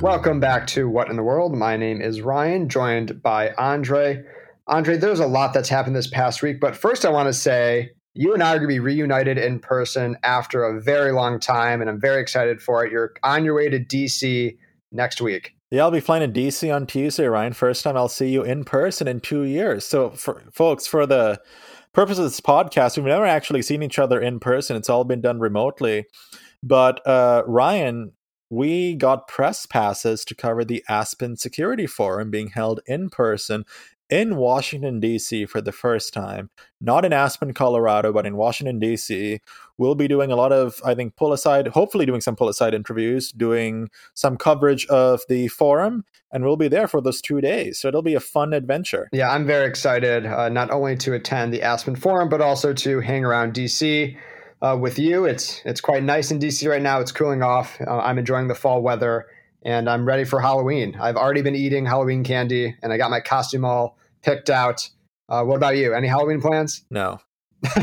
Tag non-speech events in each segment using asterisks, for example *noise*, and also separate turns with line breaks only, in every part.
Welcome back to What in the World. My name is Ryan, joined by A'ndre. A'ndre, there's a lot that's happened this past week, but first I want to say you and I are going to be reunited in person after a very long time, and I'm very excited for it. You're on your way to DC next week.
Yeah, I'll be flying to DC on Tuesday, Ryan. First time I'll see you in person in two years. So, for folks, for the purpose of this podcast, we've never actually seen each other in person. It's all been done remotely. But uh, Ryan, we got press passes to cover the Aspen Security Forum being held in person in Washington, D.C. for the first time. Not in Aspen, Colorado, but in Washington, D.C. We'll be doing a lot of, I think, pull aside, hopefully doing some pull aside interviews, doing some coverage of the forum, and we'll be there for those two days. So it'll be a fun adventure.
Yeah, I'm very excited, uh, not only to attend the Aspen Forum, but also to hang around D.C uh, with you. It's it's quite nice in DC right now. It's cooling off. Uh, I'm enjoying the fall weather, and I'm ready for Halloween. I've already been eating Halloween candy, and I got my costume all picked out. Uh, what about you? Any Halloween plans?
No. *laughs*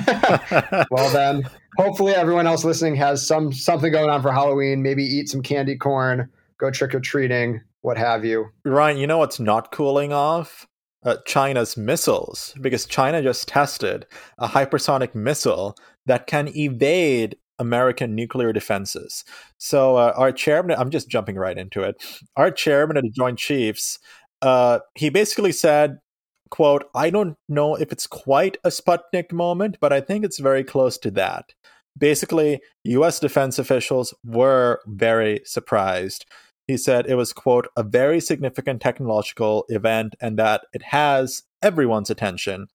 well then, hopefully everyone else listening has some something going on for Halloween. Maybe eat some candy corn, go trick or treating, what have you.
Ryan, you know what's not cooling off? Uh, China's missiles, because China just tested a hypersonic missile that can evade American nuclear defenses. So uh, our chairman, I'm just jumping right into it. Our chairman of the Joint Chiefs, uh, he basically said, "quote I don't know if it's quite a Sputnik moment, but I think it's very close to that." Basically, U.S. defense officials were very surprised. He said it was quote a very significant technological event and that it has everyone's attention.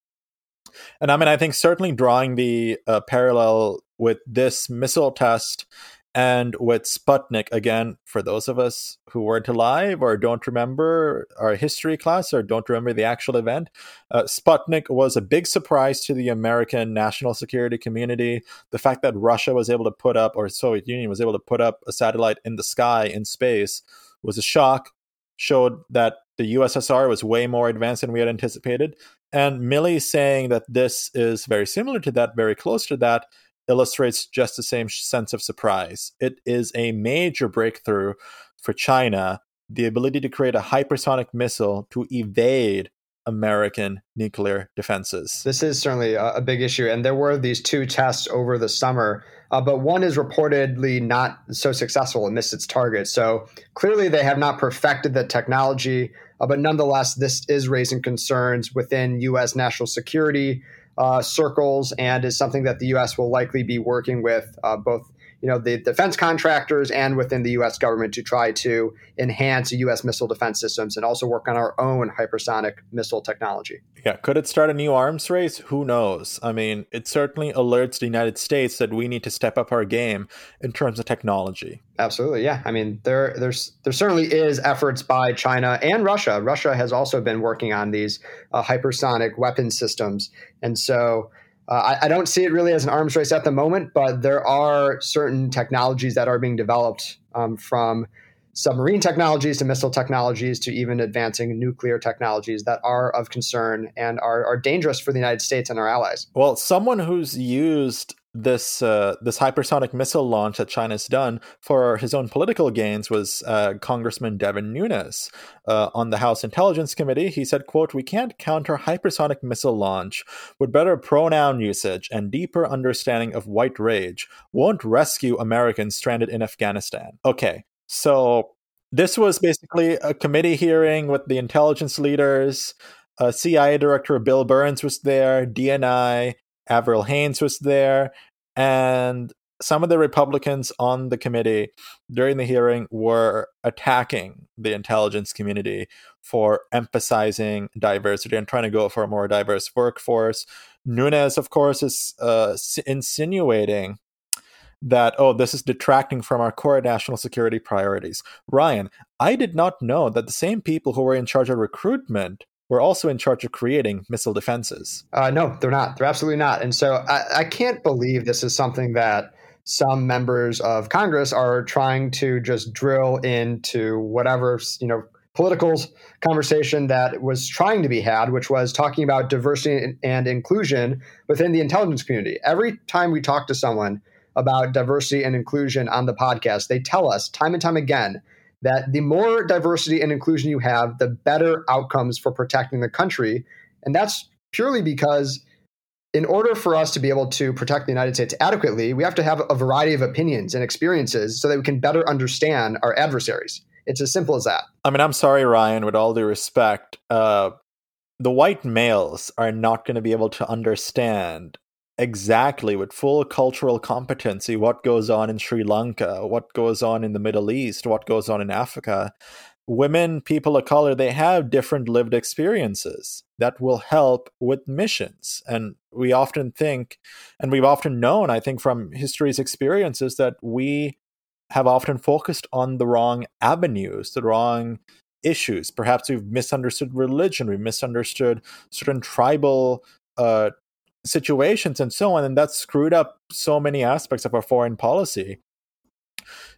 And I mean, I think certainly drawing the uh, parallel with this missile test and with Sputnik, again, for those of us who weren't alive or don't remember our history class or don't remember the actual event, uh, Sputnik was a big surprise to the American national security community. The fact that Russia was able to put up, or Soviet Union was able to put up a satellite in the sky in space was a shock, showed that the USSR was way more advanced than we had anticipated. And Milley saying that this is very similar to that, very close to that, illustrates just the same sense of surprise. It is a major breakthrough for China, the ability to create a hypersonic missile to evade American nuclear defenses.
This is certainly a, big issue. And there were these two tests over the summer, uh, but one is reportedly not so successful and missed its target. So clearly they have not perfected the technology. Uh, but nonetheless, this is raising concerns within U.S. national security uh, circles and is something that the U.S. will likely be working with uh, both you know the defense contractors and within the U.S. government to try to enhance U.S. missile defense systems and also work on our own hypersonic missile technology.
Yeah, could it start a new arms race? Who knows? I mean, it certainly alerts the United States that we need to step up our game in terms of technology.
Absolutely, yeah. I mean, there there's there certainly is efforts by China and Russia. Russia has also been working on these uh, hypersonic weapon systems, and so uh, I, I, don't see it really as an arms race at the moment, but there are certain technologies that are being developed um, from submarine technologies to missile technologies to even advancing nuclear technologies that are of concern and are, are dangerous for the United States and our allies.
Well, someone who's used this uh, this hypersonic missile launch that China's done for his own political gains was uh, Congressman Devin Nunes uh, on the House Intelligence Committee. He said, "quote We can't counter hypersonic missile launch with better pronoun usage and deeper understanding of white rage. Won't rescue Americans stranded in Afghanistan." Okay, so this was basically a committee hearing with the intelligence leaders. Uh, CIA Director Bill Burns was there. DNI Avril Haines was there, and some of the Republicans on the committee during the hearing were attacking the intelligence community for emphasizing diversity and trying to go for a more diverse workforce. Nunes, of course, is uh, insinuating that, oh, this is detracting from our core national security priorities. Ryan, I did not know that the same people who were in charge of recruitment were also in charge of creating missile defenses.
Uh, no, they're not. They're absolutely not. And so I, I can't believe this is something that some members of Congress are trying to just drill into whatever, you know, political conversation that was trying to be had, which was talking about diversity and inclusion within the intelligence community. Every time we talk to someone about diversity and inclusion on the podcast, they tell us time and time again that the more diversity and inclusion you have, the better outcomes for protecting the country. And that's purely because in order for us to be able to protect the United States adequately, we have to have a variety of opinions and experiences so that we can better understand our adversaries. It's as simple as that.
I mean, I'm sorry, Ryan, with all due respect, uh, the white males are not going to be able to understand exactly with full cultural competency what goes on in Sri Lanka, what goes on in the Middle East, what goes on in Africa. Women, people of color, they have different lived experiences that will help with missions. And we often think, and we've often known, I think, from history's experiences, that we have often focused on the wrong avenues, the wrong issues. Perhaps we've misunderstood religion, we've misunderstood certain tribal uh, situations and so on and that screwed up so many aspects of our foreign policy.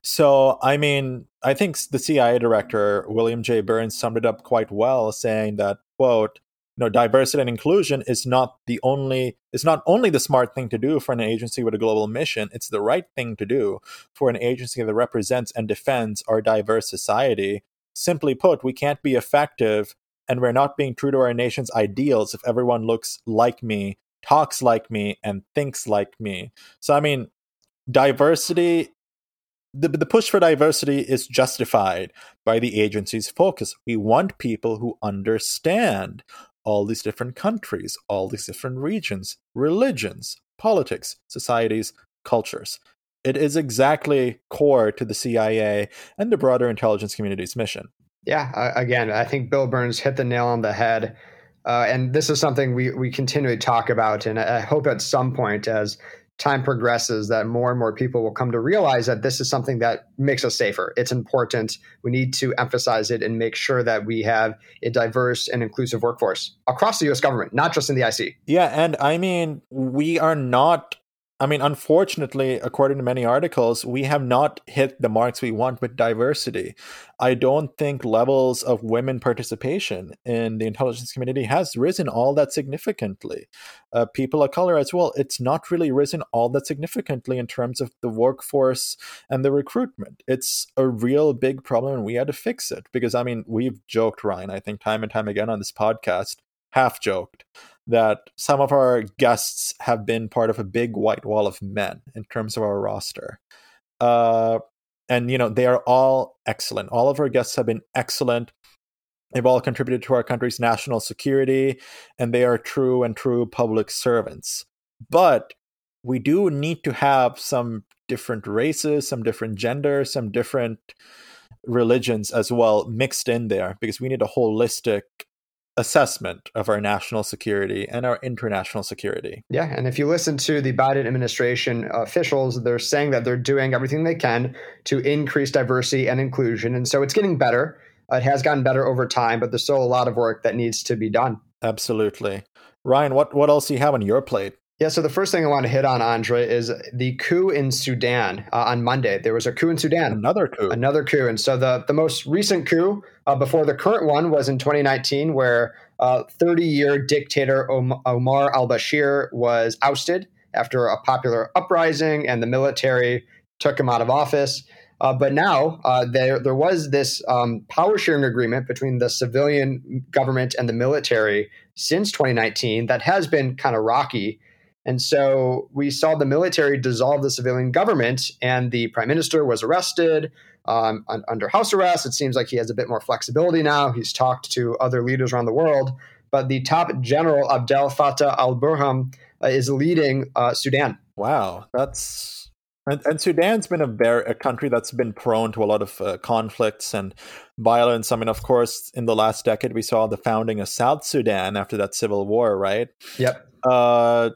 So i mean i think the cia director william j. Burns summed it up quite well saying that quote you know diversity and inclusion is not the only is not only the smart thing to do for an agency with a global mission it's the right thing to do for an agency that represents and defends our diverse society. Simply put we can't be effective and we're not being true to our nation's ideals if everyone looks like me talks like me and thinks like me. So I mean, diversity the, the push for diversity is justified by the agency's focus. We want people who understand all these different countries, all these different regions, religions, politics, societies, cultures. It is exactly core to the CIA and the broader intelligence community's mission.
Yeah, again, I think Bill Burns hit the nail on the head. Uh, and this is something we, we continually talk about. And I hope at some point, as time progresses, that more and more people will come to realize that this is something that makes us safer. It's important. We need to emphasize it and make sure that we have a diverse and inclusive workforce across the US government, not just in the IC.
Yeah. And I mean, we are not I mean, unfortunately, according to many articles, we have not hit the marks we want with diversity. I don't think levels of women participation in the intelligence community has risen all that significantly. Uh, people of color as well, it's not really risen all that significantly in terms of the workforce and the recruitment. It's a real big problem, and we had to fix it because, I mean, we've joked, Ryan, I think time and time again on this podcast, half joked that some of our guests have been part of a big white wall of men in terms of our roster. Uh, and, you know, they are all excellent. All of our guests have been excellent. They've all contributed to our country's national security, and they are true and true public servants. But we do need to have some different races, some different genders, some different religions as well mixed in there because we need a holistic assessment of our national security and our international security.
Yeah, and if you listen to the Biden administration officials, they're saying that they're doing everything they can to increase diversity and inclusion. And so it's getting better. It has gotten better over time, but there's still a lot of work that needs to be done.
Absolutely. Ryan, what, what else do you have on your plate?
Yeah, so the first thing I want to hit on, A'ndre, is the coup in Sudan uh, on Monday. There was a coup in Sudan.
Another coup.
Another coup. And so the, the most recent coup uh, before the current one was in 2019, where 30 uh, year dictator Omar al Bashir was ousted after a popular uprising, and the military took him out of office. Uh, but now uh, there there was this um, power sharing agreement between the civilian government and the military since 2019 that has been kind of rocky. And so we saw the military dissolve the civilian government, and the prime minister was arrested um, under house arrest. It seems like he has a bit more flexibility now. He's talked to other leaders around the world. But the top general, Abdel Fattah al Burhan, uh, is leading uh, Sudan.
Wow, that's. And, and, Sudan's been a, very, a country that's been prone to a lot of uh, conflicts and violence. I mean, of course, in the last decade, we saw the founding of South Sudan after that civil war, right?
Yep.
Uh,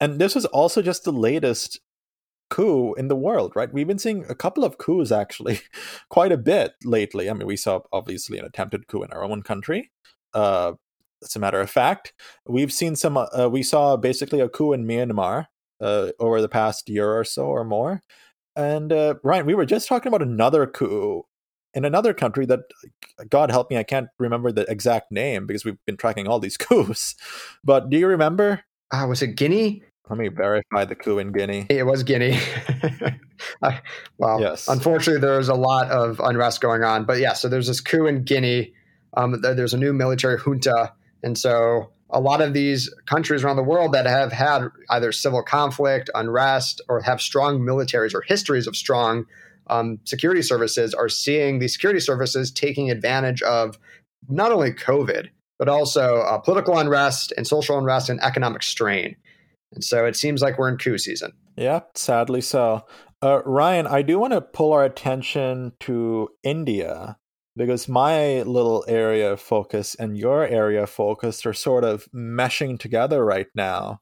and this was also just the latest coup in the world, right? We've been seeing a couple of coups actually, *laughs* quite a bit lately. I mean, we saw obviously an attempted coup in our own country. Uh, as a matter of fact, we've seen some. Uh, we saw basically a coup in Myanmar uh, over the past year or so or more. And uh, Ryan, we were just talking about another coup in another country that, God help me, I can't remember the exact name because we've been tracking all these *laughs* coups. But do you remember?
Uh, was it Guinea?
Let me verify the coup in Guinea.
It was Guinea. *laughs* well, yes. unfortunately, there's a lot of unrest going on. But yeah, so there's this coup in Guinea. Um, there's a new military junta. And so a lot of these countries around the world that have had either civil conflict, unrest, or have strong militaries or histories of strong um, security services are seeing these security services taking advantage of not only COVID, but also uh, political unrest and social unrest and economic strain. And so it seems like we're in coup season.
Yeah, sadly so. Uh, Ryan, I do want to pull our attention to India because my little area of focus and your area of focus are sort of meshing together right now.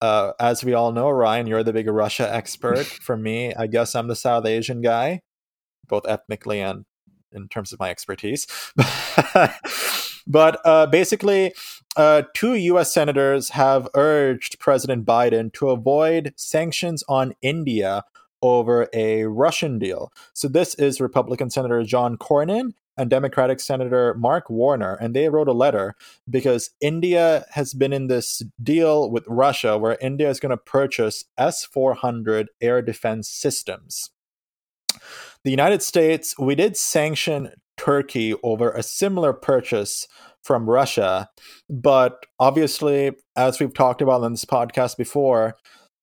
Uh, as we all know, Ryan, you're the big Russia expert. *laughs* For me, I guess I'm the South Asian guy, both ethnically and in terms of my expertise. *laughs* but uh, basically, uh, two U.S. senators have urged President Biden to avoid sanctions on India over a Russian deal. So this is Republican Senator John Cornyn and Democratic Senator Mark Warner, and they wrote a letter because India has been in this deal with Russia where India is going to purchase S 400 air defense systems. The United States, we did sanction Turkey over a similar purchase from Russia, but obviously, as we've talked about on this podcast before,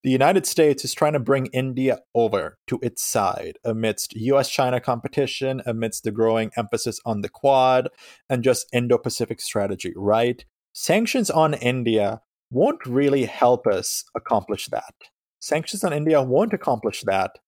the United States is trying to bring India over to its side amidst US China competition, amidst the growing emphasis on the Quad and just Indo Pacific strategy, right? Sanctions on India won't really help us accomplish that. Sanctions on India won't accomplish that.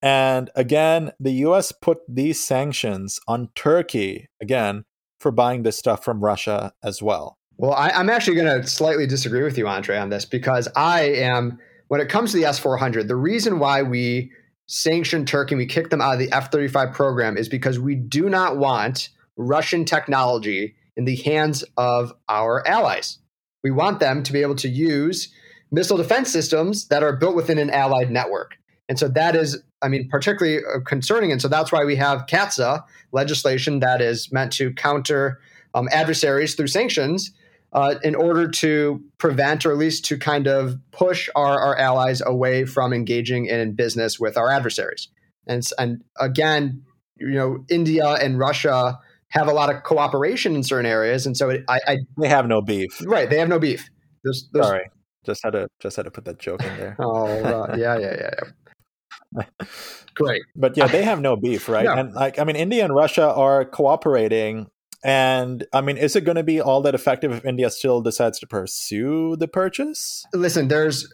And again, the US put these sanctions on Turkey, again, for buying this stuff from Russia as well.
Well, I, am actually going to slightly disagree with you, A'ndre, on this because I am when it comes to the S 400, the reason why we sanctioned Turkey and we kicked them out of the F 35 program is because we do not want Russian technology in the hands of our allies. We want them to be able to use missile defense systems that are built within an allied network. And so that is, I mean, particularly uh, concerning. And so that's why we have CAATSA legislation that is meant to counter um, adversaries through sanctions uh, in order to prevent or at least to kind of push our, our allies away from engaging in business with our adversaries. And, and again, you know, India and Russia have a lot of cooperation in certain areas, and so it, I, I,
they have no beef.
Right, they have no beef.
There's, there's, Sorry, just had to just had to put that joke in there.
oh, uh, yeah, yeah, yeah. Yeah. Great, *laughs*
but yeah, they have no beef, *laughs* right? No. And like, I mean, India and Russia are cooperating and I mean, is it going to be all that effective if India still decides to pursue the purchase?
Listen, there's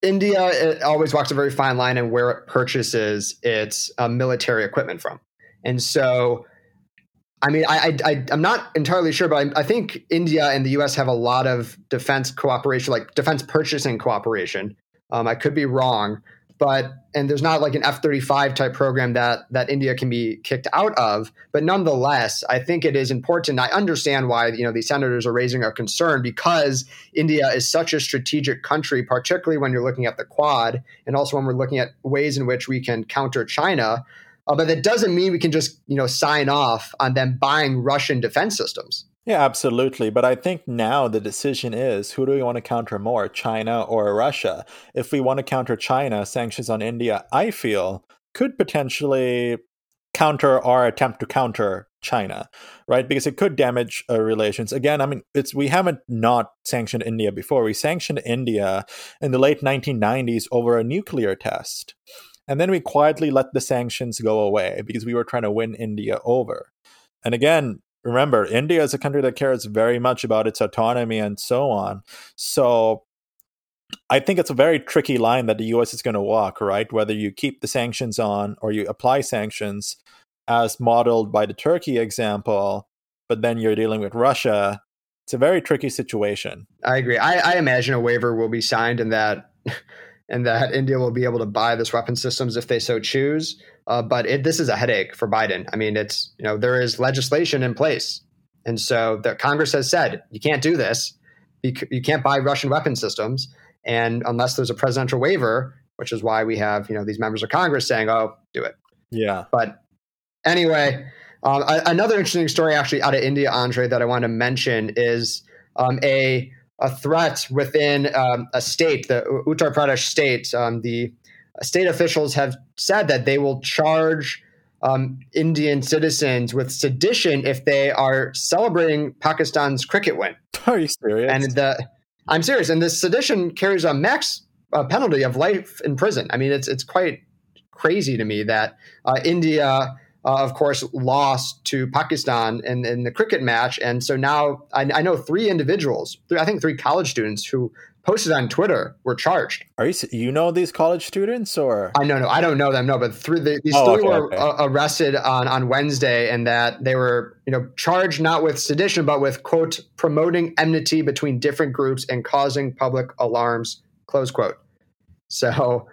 India it always walks a very fine line in where it purchases its uh, military equipment from. And so, I mean, I, I, am not entirely sure, but I, I, think India and the US have a lot of defense cooperation, like defense purchasing cooperation. Um, I could be wrong, but and there's not like an F-35 type program that that India can be kicked out of. But nonetheless, I think it is important. I understand why you know these senators are raising a concern because India is such a strategic country, particularly when you're looking at the Quad, and also when we're looking at ways in which we can counter China. Uh, but that doesn't mean we can just you know sign off on them buying Russian defense systems.
Yeah, absolutely. But I think now the decision is who do we want to counter more, China or Russia? If we want to counter China, sanctions on India, I feel could potentially counter our attempt to counter China, right? Because it could damage uh, relations. Again, I mean, it's we haven't not sanctioned India before. We sanctioned India in the late 1990s over a nuclear test. And then we quietly let the sanctions go away because we were trying to win India over. And again, remember, India is a country that cares very much about its autonomy and so on. So I think it's a very tricky line that the US is going to walk, right? Whether you keep the sanctions on or you apply sanctions as modeled by the Turkey example, but then you're dealing with Russia. It's a very tricky situation.
I agree. I, I imagine a waiver will be signed and that *laughs* and that India will be able to buy this weapon systems if they so choose. Uh, but it, this is a headache for Biden. I mean, it's you know there is legislation in place, and so the Congress has said you can't do this. You, can't buy Russian weapon systems, and unless there's a presidential waiver, which is why we have you know these members of Congress saying, "Oh, do it."
Yeah.
But anyway, um, another interesting story actually out of India, Andre, that I want to mention is um, a a threat within um, a state, the Uttar Pradesh state. Um, the state officials have said that they will charge um, Indian citizens with sedition if they are celebrating Pakistan's cricket win.
Are you serious?
And the, I'm serious. And this sedition carries a max uh, penalty of life in prison. I mean, it's it's quite crazy to me that uh, India uh, of course, lost to Pakistan in, in the cricket match. And so now I, I know three individuals, three, I think three college students who posted on Twitter were charged.
Are you you know these college students or
I know no I don't know them no but three the, these oh, three okay, were okay. Uh, arrested on on Wednesday and that they were you know charged not with sedition but with quote promoting enmity between different groups and causing public alarms close quote. So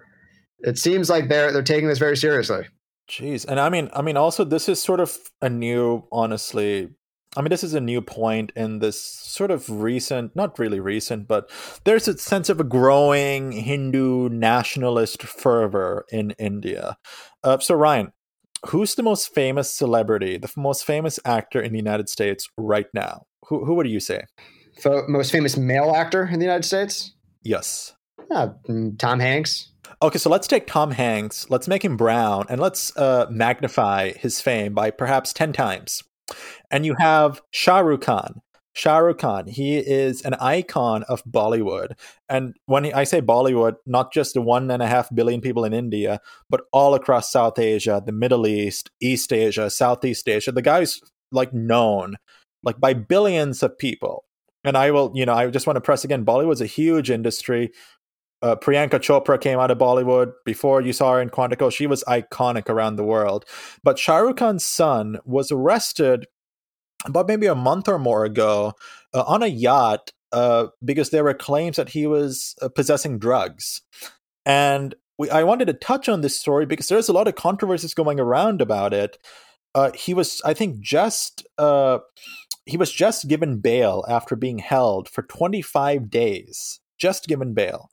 it seems like they're they're taking this very seriously.
Jeez, and I mean, I mean, also this is sort of a new, honestly. I mean, this is a new point in this sort of recent, not really recent, but there's a sense of a growing Hindu nationalist fervor in India. Uh, so, Ryan, who's the most famous celebrity, the most famous actor in the United States right now? Who, who would you say?
The most famous male actor in the United States?
Yes.
Uh, mm, Tom Hanks.
Okay, so let's take Tom Hanks, let's make him brown, and let's uh, magnify his fame by perhaps 10 times. And you have Shah Rukh Khan. Shah Rukh Khan, he is an icon of Bollywood. And when I say Bollywood, not just the one and a half billion people in India, but all across South Asia, the Middle East, East Asia, Southeast Asia. The guy's like known like by billions of people. And I will, you know, I just want to press again Bollywood's a huge industry uh, Priyanka Chopra came out of Bollywood before you saw her in Quantico. She was iconic around the world. But Shah Rukh Khan's son was arrested about maybe a month or more ago uh, on a yacht uh, because there were claims that he was uh, possessing drugs. And we, I wanted to touch on this story because there's a lot of controversies going around about it. Uh, he was, I think, just uh, he was just given bail after being held for 25 days. Just given bail.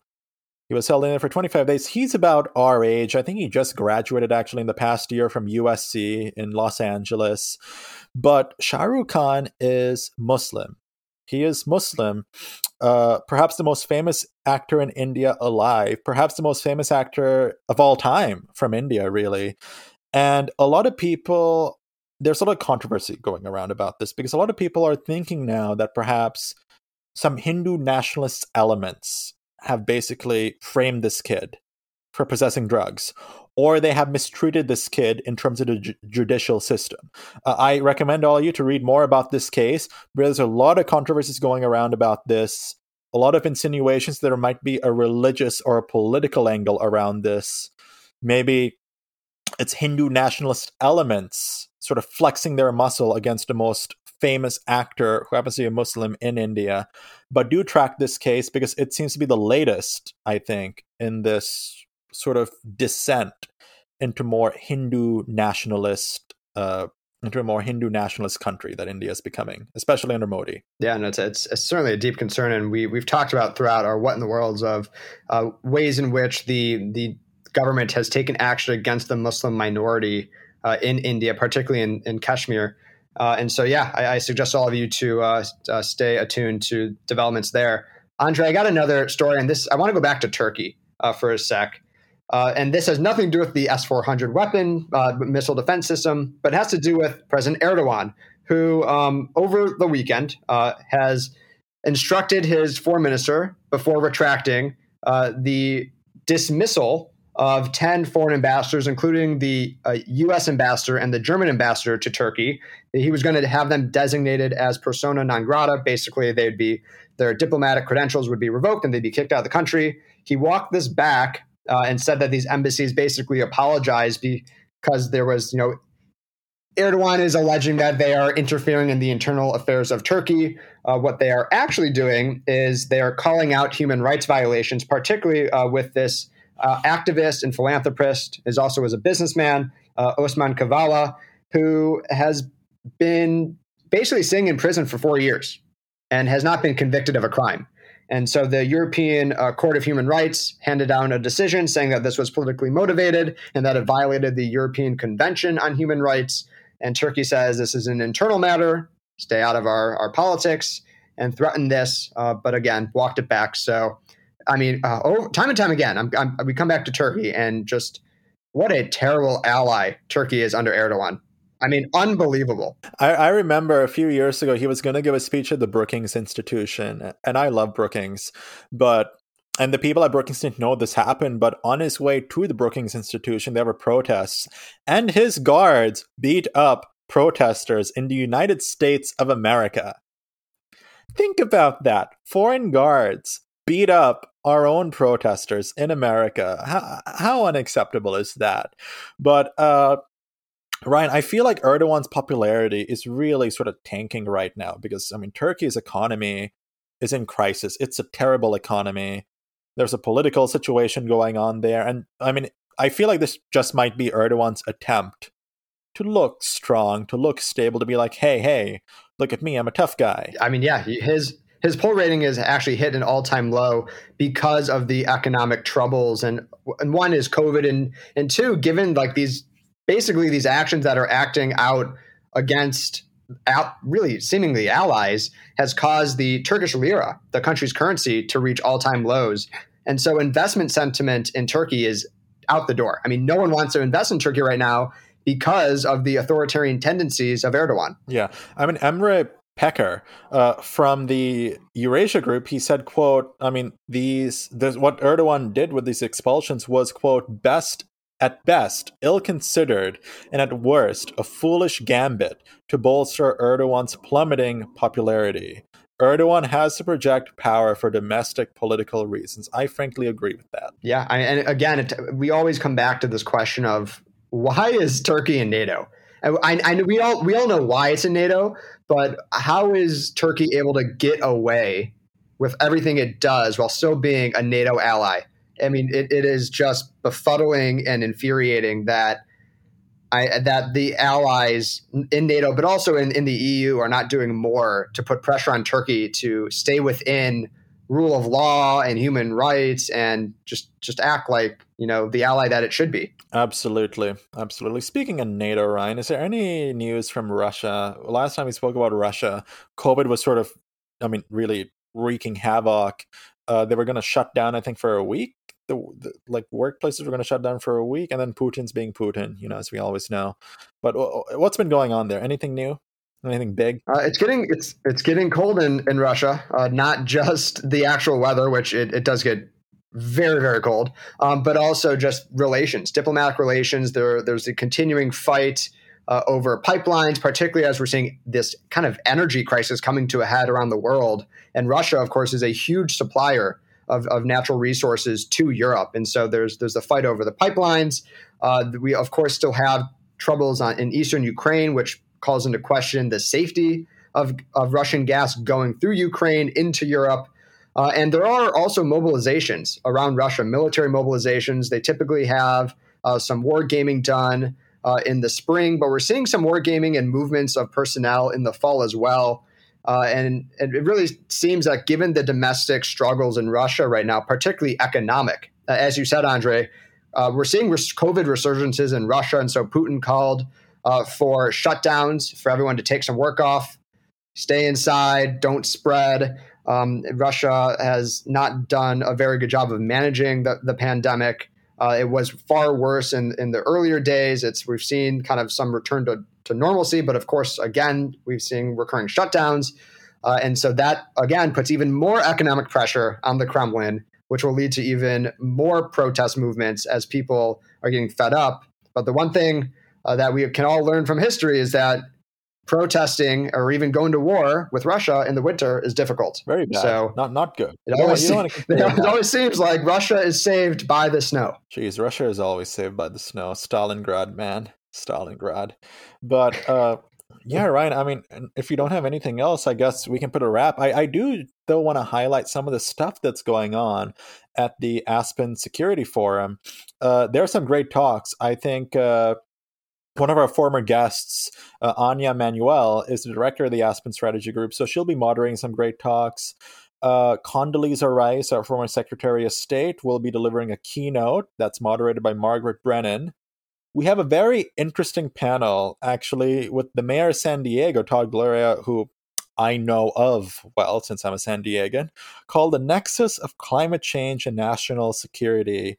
He was held in for 25 days. He's about our age. I think he just graduated actually in the past year from USC in Los Angeles. But Shah Rukh Khan is Muslim. He is Muslim, uh, perhaps the most famous actor in India alive, perhaps the most famous actor of all time from India, really. And a lot of people, there's a lot of controversy going around about this because a lot of people are thinking now that perhaps some Hindu nationalist elements have basically framed this kid for possessing drugs, or they have mistreated this kid in terms of the ju- judicial system. Uh, I recommend all you to read more about this case. There's a lot of controversies going around about this, a lot of insinuations there might be a religious or a political angle around this. Maybe it's Hindu nationalist elements sort of flexing their muscle against the most famous actor who happens to be a Muslim in India. But do track this case because it seems to be the latest, I think, in this sort of descent into more Hindu nationalist uh, into a more Hindu nationalist country that India is becoming, especially under Modi.
Yeah, and it's, it's, it's certainly a deep concern, and we we've talked about throughout our what in the worlds of uh, ways in which the the government has taken action against the Muslim minority uh, in India, particularly in, in Kashmir. Uh, and so, yeah, I, I, suggest all of you to uh, uh, stay attuned to developments there. Andre, I got another story, and this I want to go back to Turkey uh, for a sec. Uh, and this has nothing to do with the S 400 weapon uh, missile defense system, but it has to do with President Erdogan, who um, over the weekend has instructed his foreign minister before retracting the dismissal of 10 foreign ambassadors, including the uh, U.S. ambassador and the German ambassador to Turkey. He was going to have them designated as persona non grata. Basically, they'd be their diplomatic credentials would be revoked and they'd be kicked out of the country. He walked this back uh, and said that these embassies basically apologized because there was, you know, Erdogan is alleging that they are interfering in the internal affairs of Turkey. Uh, what they are actually doing is they are calling out human rights violations, particularly uh, with this uh, activist and philanthropist, is also as a businessman, uh, Osman Kavala, who has been basically sitting in prison for four years and has not been convicted of a crime. And so the European uh, Court of Human Rights handed down a decision saying that this was politically motivated and that it violated the European Convention on Human Rights. And Turkey says this is an internal matter, stay out of our, our politics. and threatened this, uh, but again, walked it back. So, I mean, uh, over, time and time again, I'm, I'm, we come back to Turkey and just what a terrible ally Turkey is under Erdogan. I mean, unbelievable.
I, I, remember a few years ago, he was going to give a speech at the Brookings Institution, and I love Brookings, but and the people at Brookings didn't know this happened, but on his way to the Brookings Institution, there were protests, and his guards beat up protesters in the United States of America. Think about that. Foreign guards beat up our own protesters in America. How, how unacceptable is that? But uh, Ryan, I feel like Erdogan's popularity is really sort of tanking right now because I mean Turkey's economy is in crisis. It's a terrible economy. There's a political situation going on there, and I mean I feel like this just might be Erdogan's attempt to look strong, to look stable, to be like, hey, hey, look at me, I'm a tough guy.
I mean, yeah, his his poll rating is actually hit an all time low because of the economic troubles, and and one is COVID, and and two, given like these basically these actions that are acting out against out, really seemingly allies has caused the Turkish lira, the country's currency, to reach all time lows. And so investment sentiment in Turkey is out the door. I mean, no one wants to invest in Turkey right now because of the authoritarian tendencies of Erdogan.
Yeah. I mean, Emre Peker uh, from the Eurasia Group, he said, "quote I mean, these this, what Erdogan did with these expulsions was quote best at best ill-considered and at worst a foolish gambit to bolster Erdogan's plummeting popularity." Erdogan has to project power for domestic political reasons. I frankly agree with that.
Yeah, I, and again, it, we always come back to this question of why is Turkey in NATO? I, I, we all we all know why it's in NATO, but how is Turkey able to get away with everything it does while still being a NATO ally? I mean, it, it is just befuddling and infuriating that I, that the allies in NATO, but also in, in the EU, are not doing more to put pressure on Turkey to stay within rule of law and human rights and just just act like you know the ally that it should be.
Absolutely. Absolutely. Speaking of nato ryan is there any news from russia? Last time we spoke about russia covid was sort of i mean really wreaking havoc. Uh, they were going to shut down i think for a week. The, the like workplaces were going to shut down for a week and then putin's being putin you know as we always know. But what's been going on there? Anything new Anything big?
Uh, it's getting it's it's getting cold in in Russia. Uh, not *laughs* just the actual weather, which it, it does get very very cold, um, but also just relations, diplomatic relations. There there's a continuing fight uh, over pipelines, particularly as we're seeing this kind of energy crisis coming to a head around the world. And Russia, of course, is a huge supplier of, of natural resources to Europe, and so there's there's a fight over the pipelines. Uh, we of course still have troubles on, in eastern Ukraine, which calls into question the safety of, of Russian gas going through Ukraine into Europe. Uh, and there are also mobilizations around Russia, military mobilizations. They typically have uh, some war gaming done uh, in the spring, but we're seeing some war gaming and movements of personnel in the fall as well. Uh, and, and, it really seems that given the domestic struggles in Russia right now, particularly economic, uh, as you said, A'ndre, uh, we're seeing COVID resurgences in Russia. And so Putin called uh, for shutdowns for everyone to take some work off, stay inside, don't spread. Um, Russia has not done a very good job of managing the, the pandemic. Uh, it was far worse in, in the earlier days. It's we've seen kind of some return to, to normalcy, but of course, again, we've seen recurring shutdowns. Uh, and so that again puts even more economic pressure on the Kremlin, which will lead to even more protest movements as people are getting fed up. But the one thing uh, that we can all learn from history is that protesting or even going to war with Russia in the winter is difficult.
Very bad. So not not good.
It, always, *laughs* it always seems like Russia is saved by the snow.
Jeez, Russia is always saved by the snow. Stalingrad, man, Stalingrad. But uh, yeah, Ryan. I mean, if you don't have anything else, I guess we can put a wrap. I, I do though want to highlight some of the stuff that's going on at the Aspen Security Forum. Uh, there are some great talks. I think. Uh, one of our former guests, uh, Anja Manuel, is the director of the Aspen Strategy Group. So she'll be moderating some great talks. Uh, Condoleezza Rice, our former Secretary of State, will be delivering a keynote that's moderated by Margaret Brennan. We have a very interesting panel, actually, with the mayor of San Diego, Todd Gloria, who I know of well, since I'm a San Diegan, called The Nexus of Climate Change and National Security.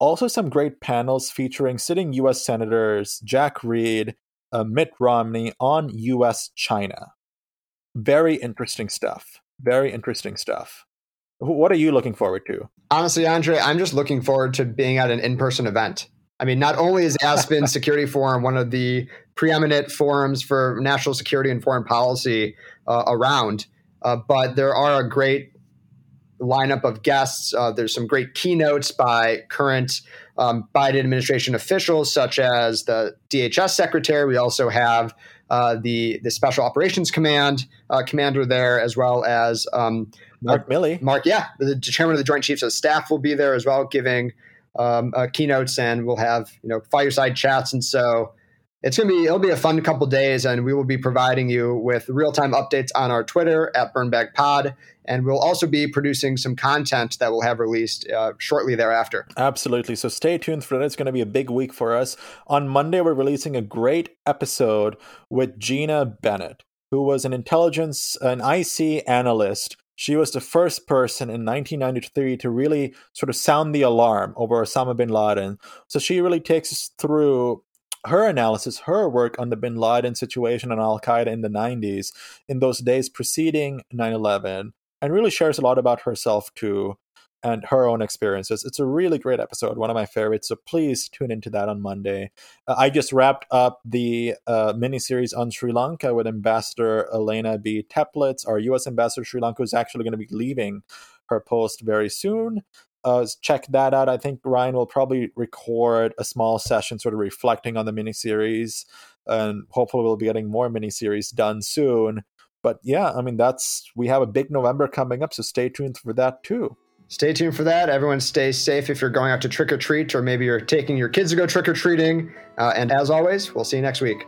Also, some great panels featuring sitting U.S. Senators Jack Reed, uh, Mitt Romney on U.S. China. Very interesting stuff. Very interesting stuff. What are you looking forward to?
Honestly, A'ndre, I'm just looking forward to being at an in person event. I mean, not only is Aspen *laughs* Security Forum one of the preeminent forums for national security and foreign policy uh, around, uh, but there are a great lineup of guests. Uh, there's some great keynotes by current um, Biden administration officials, such as the DHS secretary. We also have uh, the the Special Operations Command uh, commander there, as well as um,
Mark Milley.
Mark, yeah, the chairman of the Joint Chiefs of Staff will be there as well, giving um, uh, keynotes, and we'll have you know fireside chats, and so it's gonna be it'll be a fun couple days, and we will be providing you with real time updates on our Twitter at Burnbag Pod, and we'll also be producing some content that we'll have released uh, shortly thereafter.
Absolutely. So stay tuned for that. It's going to be a big week for us. On Monday, we're releasing a great episode with Gina Bennett, who was an intelligence, an IC analyst she was the first person in 1993 to really sort of sound the alarm over Osama bin Laden. So she really takes us through her analysis, her work on the bin Laden situation and Al Qaeda in the 90s, in those days preceding 9 11, and really shares a lot about herself too and her own experiences. It's a really great episode, one of my favorites. So please tune into that on Monday. Uh, I just wrapped up the uh, miniseries on Sri Lanka with Ambassador Alaina B. Teplitz. Our U.S. Ambassador Sri Lanka is actually going to be leaving her post very soon. Uh, check that out. I think Ryan will probably record a small session sort of reflecting on the miniseries, and hopefully we'll be getting more miniseries done soon. But yeah, I mean, that's we have a big November coming up, so stay tuned for that too
stay tuned for that. Everyone stay safe if you're going out to trick or treat, or maybe you're taking your kids to go trick or treating. Uh, and as always, we'll see you next week.